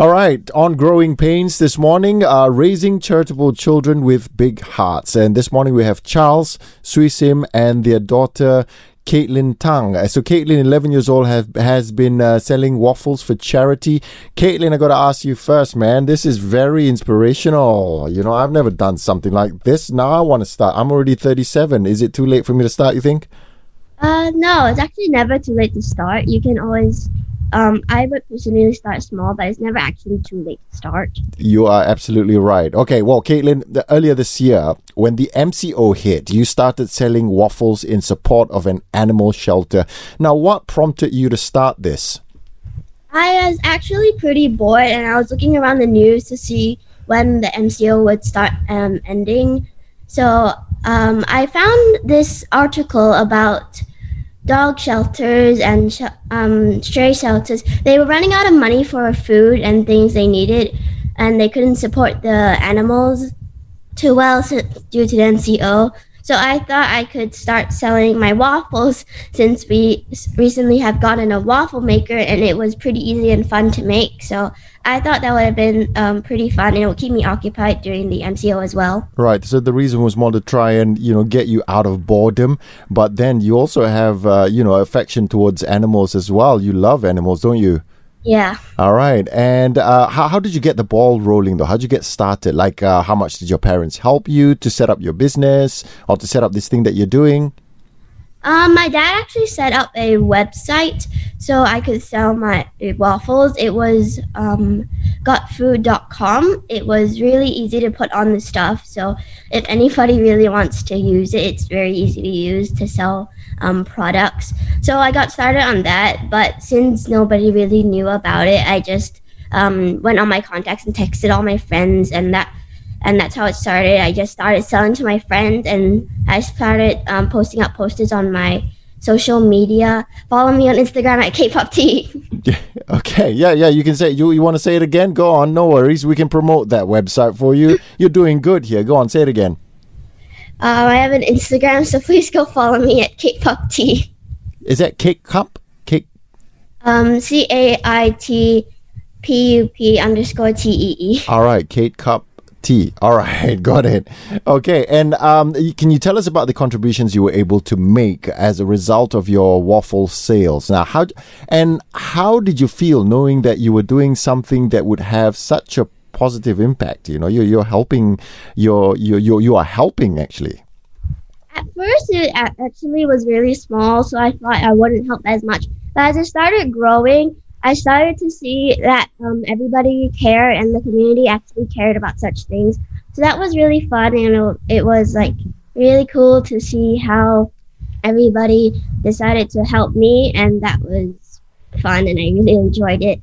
All right, on Growing Pains this morning, uh, raising charitable children with big hearts. And this morning we have Charles, Sui Sim, and their daughter, Caitlin Tang. Uh, So Caitlin, 11 years old, have, has been uh, selling waffles for charity. Caitlin, I got to ask you first, man. This is very inspirational. You know, I've never done something like this. Now I want to start. I'm already 37. Is it too late for me to start, you think? Uh, no, it's actually never too late to start. You can always, um, I would personally start small, but it's never actually too late to start. You are absolutely right. Okay, well, Caitlin, the, earlier this year, when the MCO hit, you started selling waffles in support of an animal shelter. Now, what prompted you to start this? I was actually pretty bored, and I was looking around the news to see when the MCO would start um, ending. So um, I found this article about dog shelters and sh- um, stray shelters. They were running out of money for food and things they needed, and they couldn't support the animals too well due to the MCO. So I thought I could start selling my waffles since we recently have gotten a waffle maker and it was pretty easy and fun to make. So I thought that would have been um, pretty fun and it would keep me occupied during the MCO as well. Right. So the reason was more to try and you know get you out of boredom, but then you also have uh, you know affection towards animals as well. You love animals, don't you? Yeah. All right. And uh, how how did you get the ball rolling though? How did you get started? Like, uh, how much did your parents help you to set up your business or to set up this thing that you're doing? Um, my dad actually set up a website so I could sell my waffles. It was um, gotfood.com. It was really easy to put on the stuff. So if anybody really wants to use it, it's very easy to use to sell um, products. So I got started on that. But since nobody really knew about it, I just um, went on my contacts and texted all my friends, and that and that's how it started. I just started selling to my friends, and I started um, posting up posters on my social media. Follow me on Instagram at K-pop Tea. Okay, yeah, yeah, you can say you you want to say it again? Go on, no worries. We can promote that website for you. You're doing good here. Go on, say it again. Um, I have an Instagram, so please go follow me at K-pop Tea. Is that Cake Cup? Cake Um, C A I T P U P underscore T E E. All right, Kate Cup Tea. All right, got it. Okay, and um, can you tell us about the contributions you were able to make as a result of your waffle sales? Now, how and how did you feel knowing that you were doing something that would have such a positive impact? You know, you're you're helping, you're you you you are helping actually. At first, it actually was really small, so I thought I wouldn't help as much. But as it started growing, I started to see that um, everybody cared and the community actually cared about such things. So that was really fun, and it, was like really cool to see how everybody decided to help me, and that was fun, and I really enjoyed it.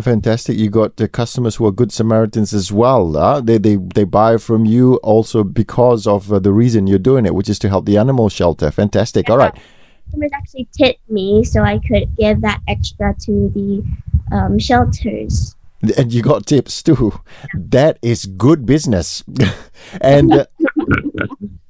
Fantastic! You got the customers who are good Samaritans as well. Huh? They they they buy from you also because of uh, the reason you're doing it, which is to help the animal shelter. Fantastic! All right. Customers actually tipped me, so I could give that extra to the um, shelters. and you got tips too. That is good business. and uh,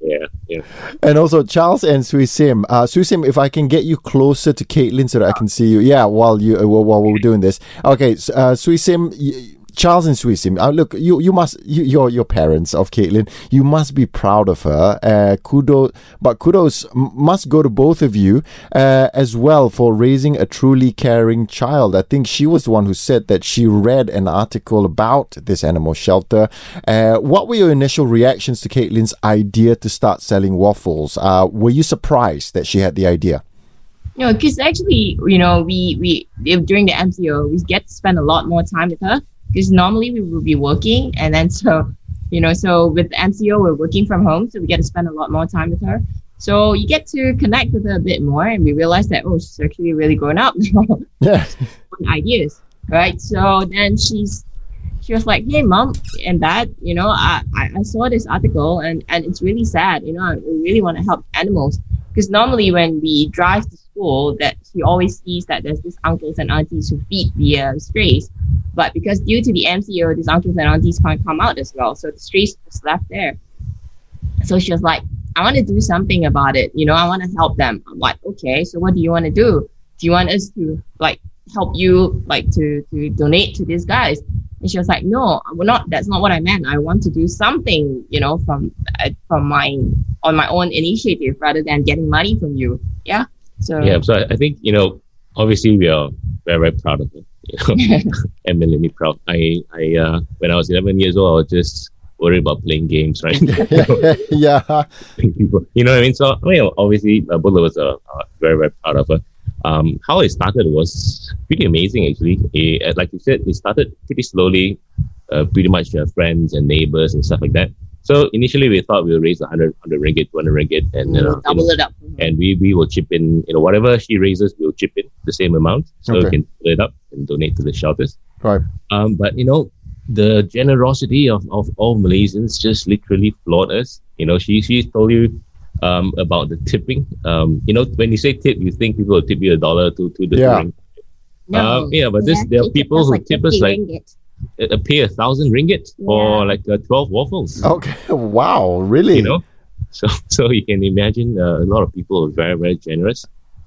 Yeah, yeah. and also Charles and Sui Sim. Uh, Sui Sim, if I can get you closer to Caitlin so that I can see you. Yeah, while you uh, while, while we're doing this. Okay, s- uh, Sui Sim. Y- Charles and Sui uh, look, you you must you, your parents of Caitlin. You must be proud of her. Uh, kudos, but kudos must go to both of you uh, as well for raising a truly caring child. I think she was the one who said that she read an article about this animal shelter. Uh, what were your initial reactions to Caitlin's idea to start selling waffles? Uh, were you surprised that she had the idea? No, because actually, you know, we we if during the MCO, we get to spend a lot more time with her. Because normally we will be working, and then so, you know, so with the MCO, we're working from home, so we get to spend a lot more time with her. So you get to connect with her a bit more, and we realize that oh, she's actually really grown up. Yeah. ideas, right? So then she's she was like, "Hey, mom and dad, you know, I, I, I saw this article and and it's really sad. You know, I really want to help animals because normally when we drive to school, that she always sees that there's these uncles and aunties who feed the uh, strays, but because due to the MCO, these uncles and aunties can't come out as well, so the streets just left there. So she was like, I want to do something about it. You know, I want to help them. I'm like, okay, so what do you want to do? Do you want us to like help you like to to donate to these guys and she was like no we're not that's not what i meant i want to do something you know from uh, from my on my own initiative rather than getting money from you yeah so Yeah, so I, I think you know, obviously we are very very proud of her. You know, and Melanie proud. I I uh, when I was 11 years old, I was just worried about playing games, right? yeah. You know what I mean? So I mean, obviously, uh, both of us are, are very very proud of her. Um, how it started was pretty amazing, actually. Eh, like you said, it started pretty slowly, uh, pretty much uh, friends and neighbors and stuff like that. So initially, we thought we would raise 100, 100 ringgit, 200 ringgit, and you know, you know, double it up. and we we will chip in you know whatever she raises we'll chip in the same amount. So we can split it up and donate to the shelters. Right. um but you know the generosity of, of all malaysians just literally floored us. You know she she told you um about the tipping. Um you know when you say tip you think people will tip you a dollar to to the Yeah. ring. Um, yeah but this there are people who tip us like uh, pay a thousand ringgit for like uh, 12 waffles Okay. Wow. Really? you know so so you can imagine uh, a lot of people are very very generous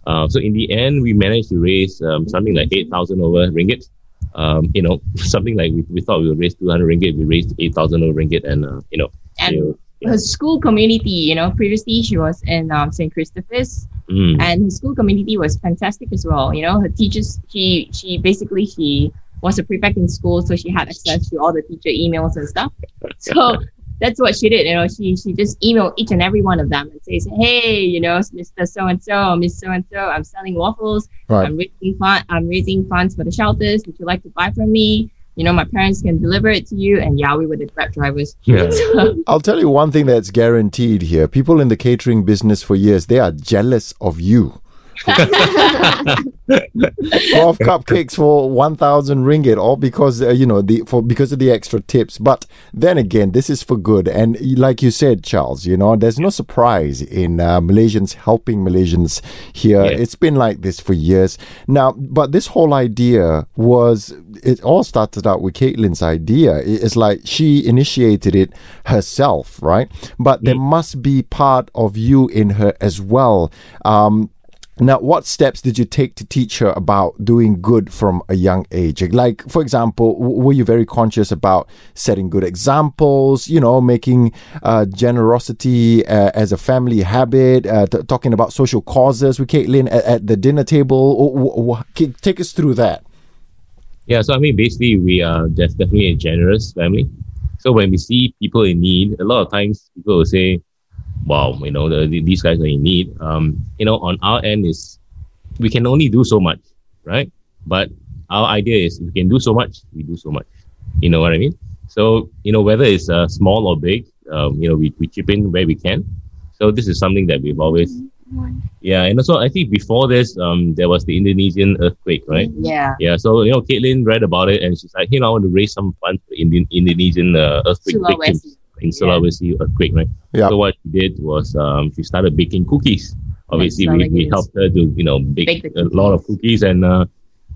uh, so in the end we managed to raise um, something like 8000 over ringgit um, you know something like we, we thought we would raise 200 ringgit we raised 8000 over ringgit and uh, you know and you know, yeah. her school community you know previously she was in um, st christopher's Mm, and her school community was fantastic as well. You know, her teachers, she she basically she was a prefect in school, so she had access to all the teacher emails and stuff. So that's what she did. You know, she she just emailed each and every one of them and says, "Hey, you know, Mr. So and So, Miss So and So, I'm selling waffles. Right. I'm raising fund. I'm raising funds for the shelters. Would you like to buy from me? You know, my parents can deliver it to you." And yeah, we were the grab drivers. yeah. So, I'll tell you one thing that's guaranteed here. People in the catering business for years, they are jealous of you. 12 cupcakes for 1000 ringgit all because uh, you know the for because of the extra tips. But then again this is for good. And like you said Charles you know there's no surprise in uh, Malaysians helping Malaysians here. Yeah. it's been like this for years. Now but this whole idea was it all started out with Caitlin's idea. It's like she initiated it herself right? But there must be part of you in her as well. Um now, what steps did you take to teach her about doing good from a young age? Like, for example, w- were you very conscious about setting good examples, you know, making uh, generosity uh, as a family habit, uh, t- talking about social causes with Caitlin at, at the dinner table? W- w- k- take us through that. Yeah, so I mean, basically, we are definitely a generous family. So when we see people in need, a lot of times people will say, "Wow, you know, the, the- these guys are in need." Um, you know, on our end is we can only do so much, right? But our idea is we can do so much, we do so much. You know what I mean? So you know, whether it's uh, small or big, um, you know, we, we chip in where we can. So this is something that we've always, yeah. And also, I think before this, um, there was the Indonesian earthquake, right? yeah. Yeah, so you know, Caitlin read about it and she's like, you know, I want to raise some funds for Indian Indonesian uh, earthquake victims Sulawesi. in Sulawesi earthquake, right? Yeah. So what she did was um, she started baking cookies. Obviously, Yes, we, we this. helped her to you know bake, Bake the a lot of cookies and uh,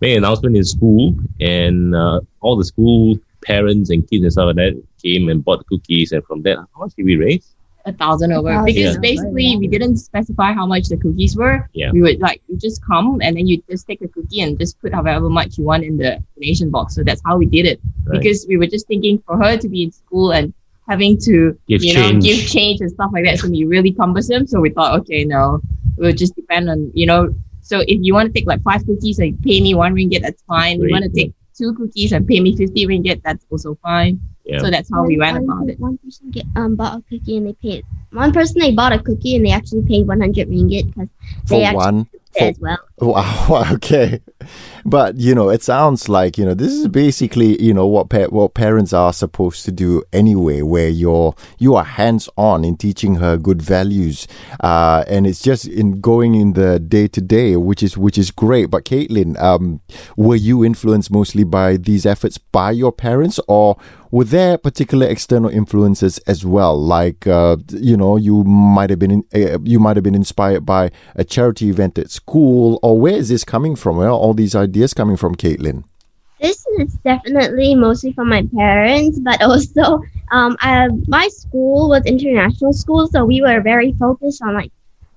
made an announcement in school, and uh, all the school parents and kids and stuff like that came and bought the cookies, and from that, how much did we raise? a thousand over thousand because over, basically we didn't specify how much the cookies were. Yeah. We would like you just come and then you just take a cookie and just put however much you want in the donation box. So that's how we did it. Right. Because we were just thinking for her to be in school and having to Give you know change. give change and stuff like that so be really cumbersome. So we thought, okay, no, we'll just depend on you know. So if you want to take like five cookies and pay me one ringgit, that's fine. Great, You want to take two cookies and pay me fifty ringgit, that's also fine. Yeah. So that's how we went one, about it. One person get, um, bought a cookie and they paid. One person they bought a cookie and they actually paid 100 ringgit because For they actually one. As well. Wow. Okay. But you know, it sounds like you know this is basically you know what pa- what parents are supposed to do anyway, where you're you are hands on in teaching her good values, uh, and it's just in going in the day to day, which is which is great. But Caitlin, um, were you influenced mostly by these efforts by your parents, or were there particular external influences as well? Like uh, you know, you might have been in, uh, you might have been inspired by a charity event at school, or where is this coming from? Where are all these ideas coming from, Caitlin? This is definitely mostly from my parents, but also um, I, my school was international school, so we were very focused on like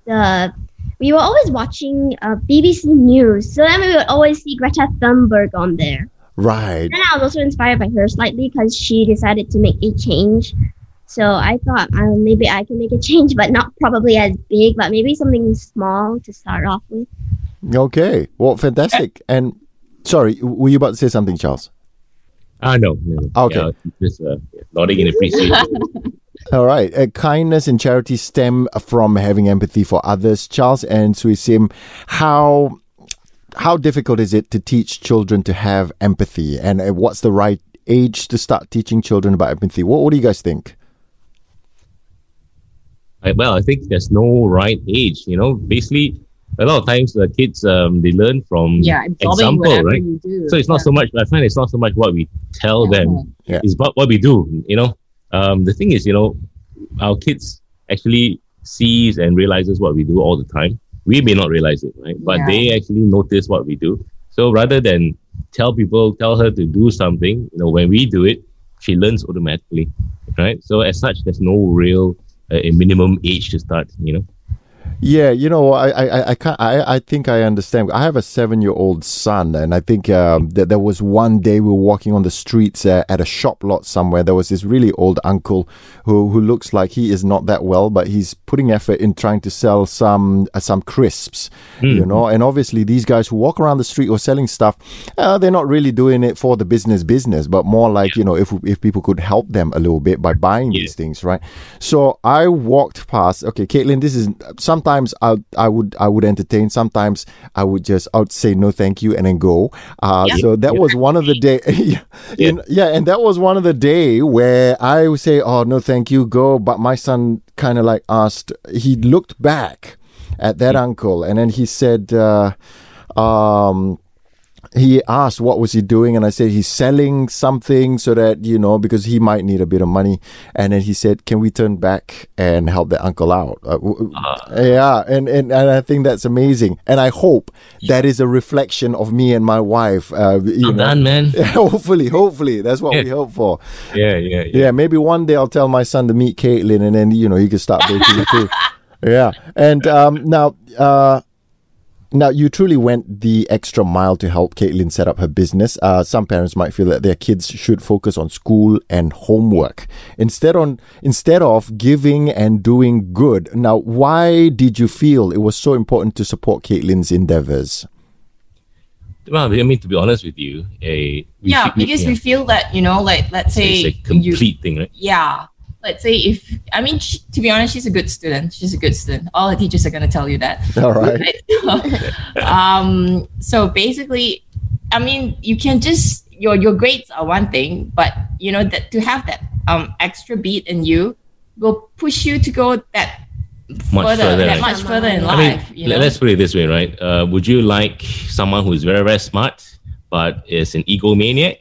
the we were always watching uh, BBC News. So then we would always see Greta Thunberg on there. Right. And I was also inspired by her slightly because she decided to make a change. So I thought uh, maybe I can make a change, but not probably as big, but maybe something small to start off with. Okay. Well, fantastic. And sorry, were you about to say something, Charles? Ah, no, no. Okay. Yeah, just uh, nodding in appreciation. All right. Uh, kindness and charity stem from having empathy for others. Charles and Sui Sim, how how difficult is it to teach children to have empathy, and uh, what's the right age to start teaching children about empathy? What, what do you guys think? I, well, I think there's no right age. You know, basically, a lot of times the kids um, they learn from Yeah, example, right? you do. So it's not yeah. so much. I find it's not so much what we tell Yeah. them. Yeah. It's about what we do. You know, um, the thing is, you know, our kids actually sees and realizes what we do all the time. We may not realize it, right? But Yeah. they actually notice what we do. So rather than tell people, tell her to do something, you know, when we do it, she learns automatically, right? So as such, there's no real a minimum age to start. You know. Yeah, you know, I I I I, can't, I, I think I understand. I have a seven-year-old son, and I think um, that there was one day we were walking on the streets uh, at a shop lot somewhere. There was this really old uncle who who looks like he is not that well, but he's putting effort in trying to sell some uh, some crisps, you know. And obviously, these guys who walk around the street or selling stuff, uh, they're not really doing it for the business business, but more like you know, if if people could help them a little bit by buying Yeah. these things, right? So I walked past. Okay, Caitlin, this is sometimes I I would I would entertain. Sometimes I would just I would say no, thank you, and then go. Uh, So that was one of the day. yeah. yeah, and that was one of the day where I would say, oh no, thank you, go. But my son kind of like asked. He looked back at that uncle, and then he said. Uh, um he asked what was he doing and i said he's selling something so that you know because he might need a bit of money. And then he said can we turn back and help the uncle out? Uh, w- yeah and, and and i think that's amazing. And i hope that is a reflection of me and my wife uh, you know. done, man. hopefully hopefully. That's what we hope for. Yeah, yeah, yeah. yeah, maybe one day I'll tell my son to meet Caitlin, and then you know he can start baking too. Yeah, and um, now, uh, now you truly went the extra mile to help Caitlin set up her business. Uh, some parents might feel that their kids should focus on school and homework instead on instead of giving and doing good. Now, why did you feel it was so important to support Caitlin's endeavors? Well, I mean, to be honest with you, a we yeah, feel- because yeah. we feel that you know, like let's say it's a you, complete thing, right? yeah, let's say if I mean, she, to be honest, she's a good student. She's a good student. All the teachers are gonna tell you that. All right. Right? um, so basically, I mean, you can just your your grades are one thing, but you know that to have that um extra beat in you will push you to go that Much further, further, that much further in I mean, life. you let- know? let's put it this way, right? Uh, would you like someone who's very, very smart, but is an egomaniac?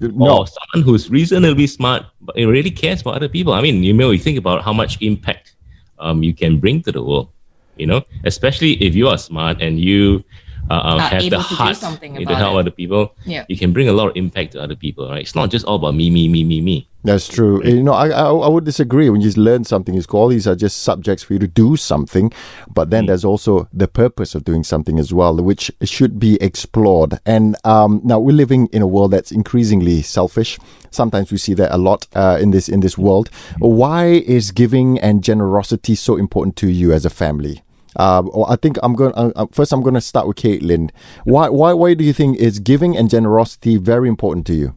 No, Or someone who's reasonably smart, but it really cares for other people? I mean, you know, you think about how much impact um, you can bring to the world, you know, especially if you are smart and you uh, uh, have the able to do heart something to help it. other people. Yeah. You can bring a lot of impact to other people, right? It's not just all about me, me, me, me, me. That's true. You know, I, I I would disagree. When you learn something, it's all these are just subjects for you to do something, but then there's also the purpose of doing something as well, which should be explored. And um, now we're living in a world that's increasingly selfish. Sometimes we see that a lot uh, in this in this world. Why is giving and generosity so important to you as a family? Uh, I think I'm going. Uh, uh, first, I'm going to start with Caitlin. Why, why, why do you think is giving and generosity very important to you?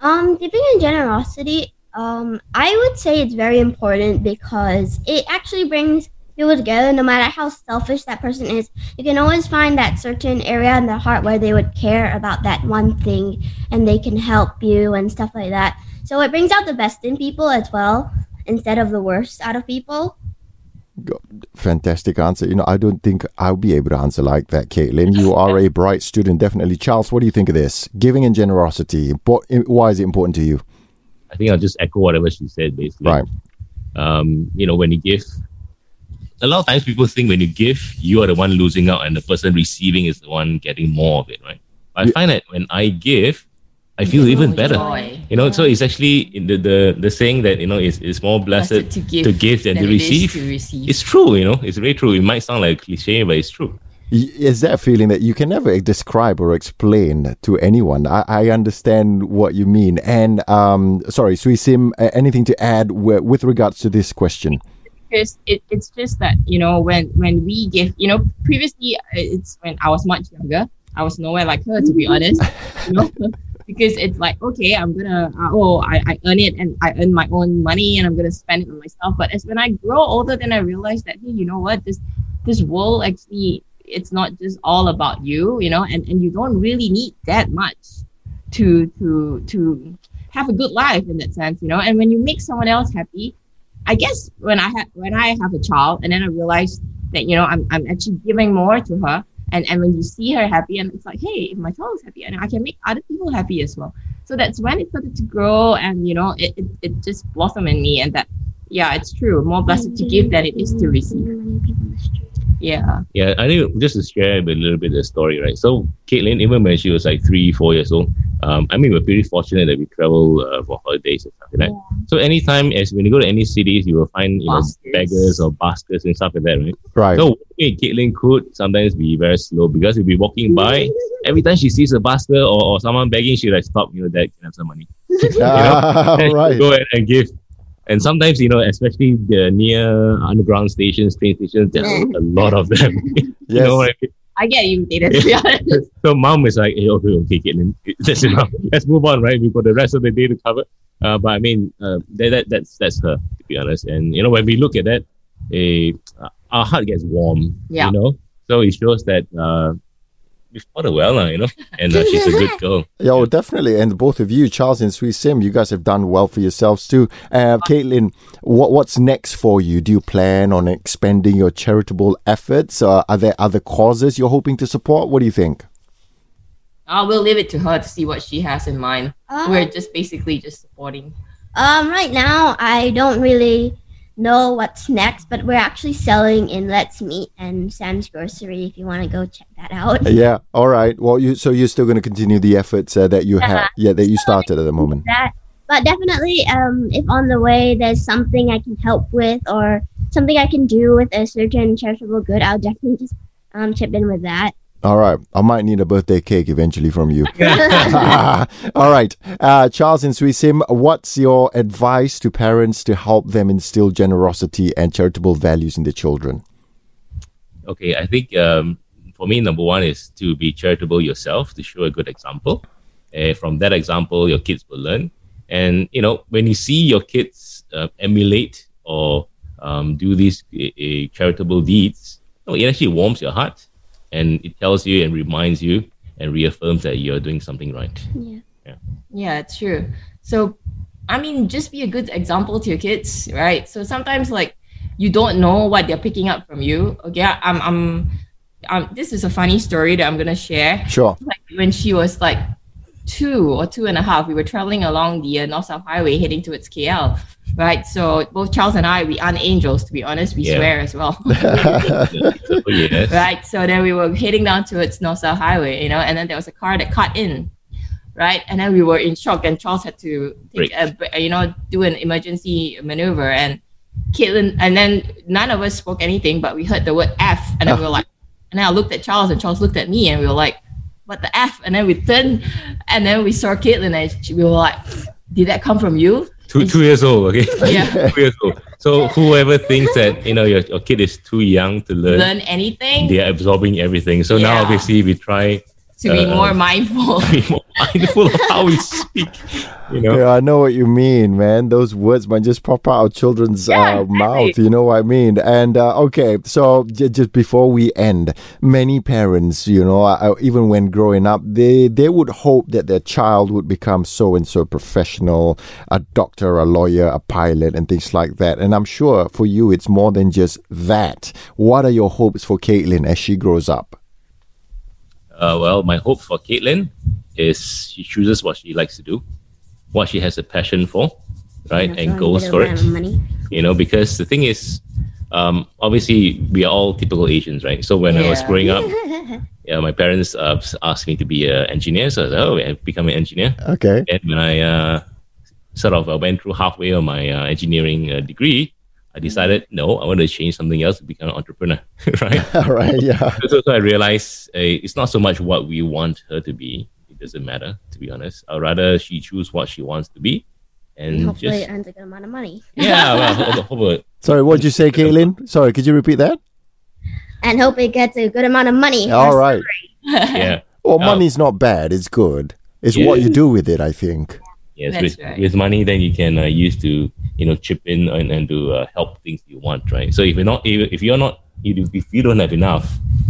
Um, giving and generosity, um, I would say it's very important because it actually brings people together. No matter how selfish that person is, you can always find that certain area in their heart where they would care about that one thing, and they can help you and stuff like that. So it brings out the best in people as well, instead of the worst out of people. Fantastic answer. You know, I don't think I'll be able to answer like that, Caitlin. You are a bright student, definitely. Charles, what do you think of this? Giving and generosity. Why is it important to you? I think I'll just echo whatever she said, basically. Right. um, you know, when you give, a lot of times people think when you give, you are the one losing out and the person receiving is the one getting more of it, right? I Yeah. find that when I give, I feel get even better. joy. You know, so it's actually in the, the the saying that you know it's, it's more blessed, Blessed to give, to give than, to receive. to receive. It's true, you know. It's very true. It might sound like a cliche, but it's true. Y- Is that a feeling that you can never describe or explain to anyone? I, I understand what you mean. And um, sorry, Sui Sim, uh, anything to add wi- with regards to this question? because it, it's just that you know when when we give you know previously uh, it's when I was much younger I was nowhere like her to be honest you know because it's like okay I'm gonna uh, oh I, I earn it and I earn my own money and I'm gonna spend it on myself. But as when I grow older then I realize that hey you know what? This this world actually it's not just all about you you know and and you don't really need that much to to to have a good life in that sense you know. And when you make someone else happy I guess when I have when I have a child and then I realize that you know I'm I'm actually giving more to her and and when you see her happy and it's like hey if my child is happy and I can make other people happy as well. So that's when it started to grow and you know it it, it just blossomed in me and that yeah it's true. More blessed to give than it is to receive yeah Yeah, I think just to share a little bit of the story, right? So Caitlin, even when she was like three, four years old, um, I mean, we're pretty fortunate that we travel uh, for holidays and stuff like that. So anytime, as when you go to any cities, you will find you know beggars or baskets and stuff like that, right? Right. So okay, Caitlin could sometimes be very slow because we'll be walking by. Every time she sees a basket or, or someone begging, she like stop. You know, that can have some money. And she'll right. Go ahead and give. And sometimes, you know, especially the near underground stations, train stations, there's a lot of them. you Yes. know what I mean? I get irritated to be honest So mom is like, hey, okay, okay, Caitlin, that's enough. Let's move on, right? We've got the rest of the day to cover. Uh, but I mean, uh, that, that that's that's her, to be honest. And you know, when we look at that, eh, our heart gets warm. Yeah. You know, so it shows that uh, we've taught her well, uh, you know, and uh, she's a good girl. Yeah, definitely. And both of you, Charles and Sui Sim, you guys have done well for yourselves too. Uh, Caitlin, what, what's next for you? Do you plan on expanding your charitable efforts? Uh, are there other causes you're hoping to support? What do you think? I will leave it to her to see what she has in mind Uh, we're just basically just supporting Um, right now, I don't really know what's next, but we're actually selling in Let's Meet and Sam's Grocery. If you want to go check that out. Yeah. All right. Well, you so you're still going to continue the efforts uh, that you have, yeah, that you started at the moment. that. But definitely, um, if on the way there's something I can help with or something I can do with a certain charitable good, I'll definitely just um, chip in with that. All right. I might need a birthday cake eventually from you. All right. Uh, Charles and Sui Sim, what's your advice to parents to help them instill generosity and charitable values in their children? Okay, I think um, for me, number one is to be charitable yourself, to show a good example. Uh, from that example, your kids will learn. And, you know, when you see your kids uh, emulate or um, do these uh, charitable deeds, you know, it actually warms your heart and it tells you and reminds you and reaffirms that you're doing something right. Yeah. Yeah, it's true. So, I mean, just be a good example to your kids, right? So sometimes, like, you don't know what they're picking up from you. Okay, I'm, I'm, um, this is a funny story that I'm gonna share. Sure. Like when she was like two or two and a half, we were traveling along the uh, North South Highway heading towards KL, right? So both Charles and I, we aren't angels, to be honest. We Yeah. swear as well. yes. right? So then we were heading down towards North South Highway, you know, and then there was a car that cut in, right? And then we were in shock, and Charles had to take Brake. a, you know, do an emergency maneuver, and Caitlin, and then none of us spoke anything, but we heard the word F, and then we were like, and then I looked at Charles, and Charles looked at me, and we were like, what the F? And then we turned, and then we saw Caitlin, and she, we were like, did that come from you? Two, two years old, okay? Yeah. two years old. So whoever thinks that, you know, your, your kid is too young to learn, Learn anything they are absorbing everything. So now obviously we try to be uh, more mindful. be more mindful of how we speak. You know, Yeah, I know what you mean, man. Those words might just pop out of children's Yeah, uh, exactly. mouth. You know what I mean? And uh, okay, so j- just before we end, many parents, you know, uh, even when growing up, they they would hope that their child would become so and so professional, a doctor, a lawyer, a pilot, and things like that. And I'm sure for you, it's more than just that. What are your hopes for Caitlin as she grows up? Uh, well, my hope for Caitlin is she chooses what she likes to do, what she has a passion for, right, and goes for it. Money. You know, because the thing is, um, obviously we are all typical Asians, right? So when I was growing up, yeah, my parents uh, asked me to be an engineer, so I said, "Oh, I become an engineer." Okay. And when I uh, sort of uh, went through halfway of my uh, engineering uh, degree, I decided no, I want to change something else to become an entrepreneur, right? All right. Yeah. so, so I realized uh, it's not so much what we want her to be. It doesn't matter, to be honest. I'd rather she choose what she wants to be, And and hopefully just it earns a good amount of money. yeah, well, hope, hope, hope, Sorry, what did you say, Caitlin? Sorry, could you repeat that? And hope it gets a good amount of money. All right. yeah. Well, Oh. money's not bad. It's good. It's Yeah. what you do with it, I think. Yes, with, right. with money, then you can uh, use to you know chip in and, and to uh, help things you want, right? So if you're not if if you're not if if you don't have enough,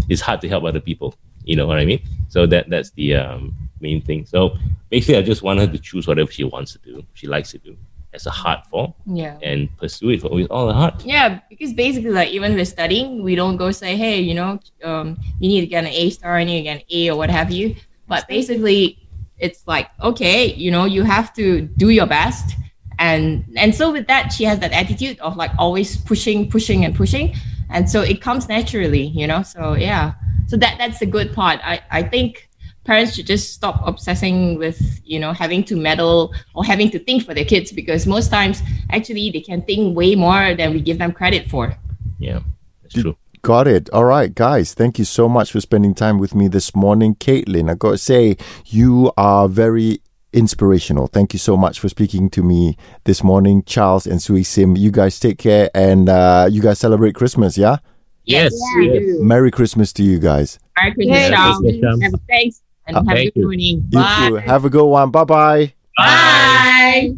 it's hard to help other people. You know what I mean? So that that's the um, main thing. So basically, I just want her to choose whatever she wants to do, she likes to do, as a heart for, Yeah. and pursue it with all her heart. Yeah, because basically, like even we're studying, we don't go say, "Hey, you know, um, you need to get an A star, you need to get an A or what have you." But basically, it's like, okay, you know, you have to do your best, and and so with that, she has that attitude of like always pushing, pushing, and pushing, and so it comes naturally, you know. So yeah, so that that's the good part. I I think parents should just stop obsessing with you know having to meddle or having to think for their kids because most times actually they can think way more than we give them credit for Yeah, that's true. Got it. All right, guys. Thank you so much for spending time with me this morning. Caitlin, I got to say, you are very inspirational. Thank you so much for speaking to me this morning. Charles and Sui Sim, you guys take care and uh, you guys celebrate Christmas, yeah? Yes, we yes. Merry Christmas to you guys. Merry Christmas, Merry Charles. Christmas, Have- thanks and Uh, have a good you. morning You bye too. Have a good one. Bye bye. bye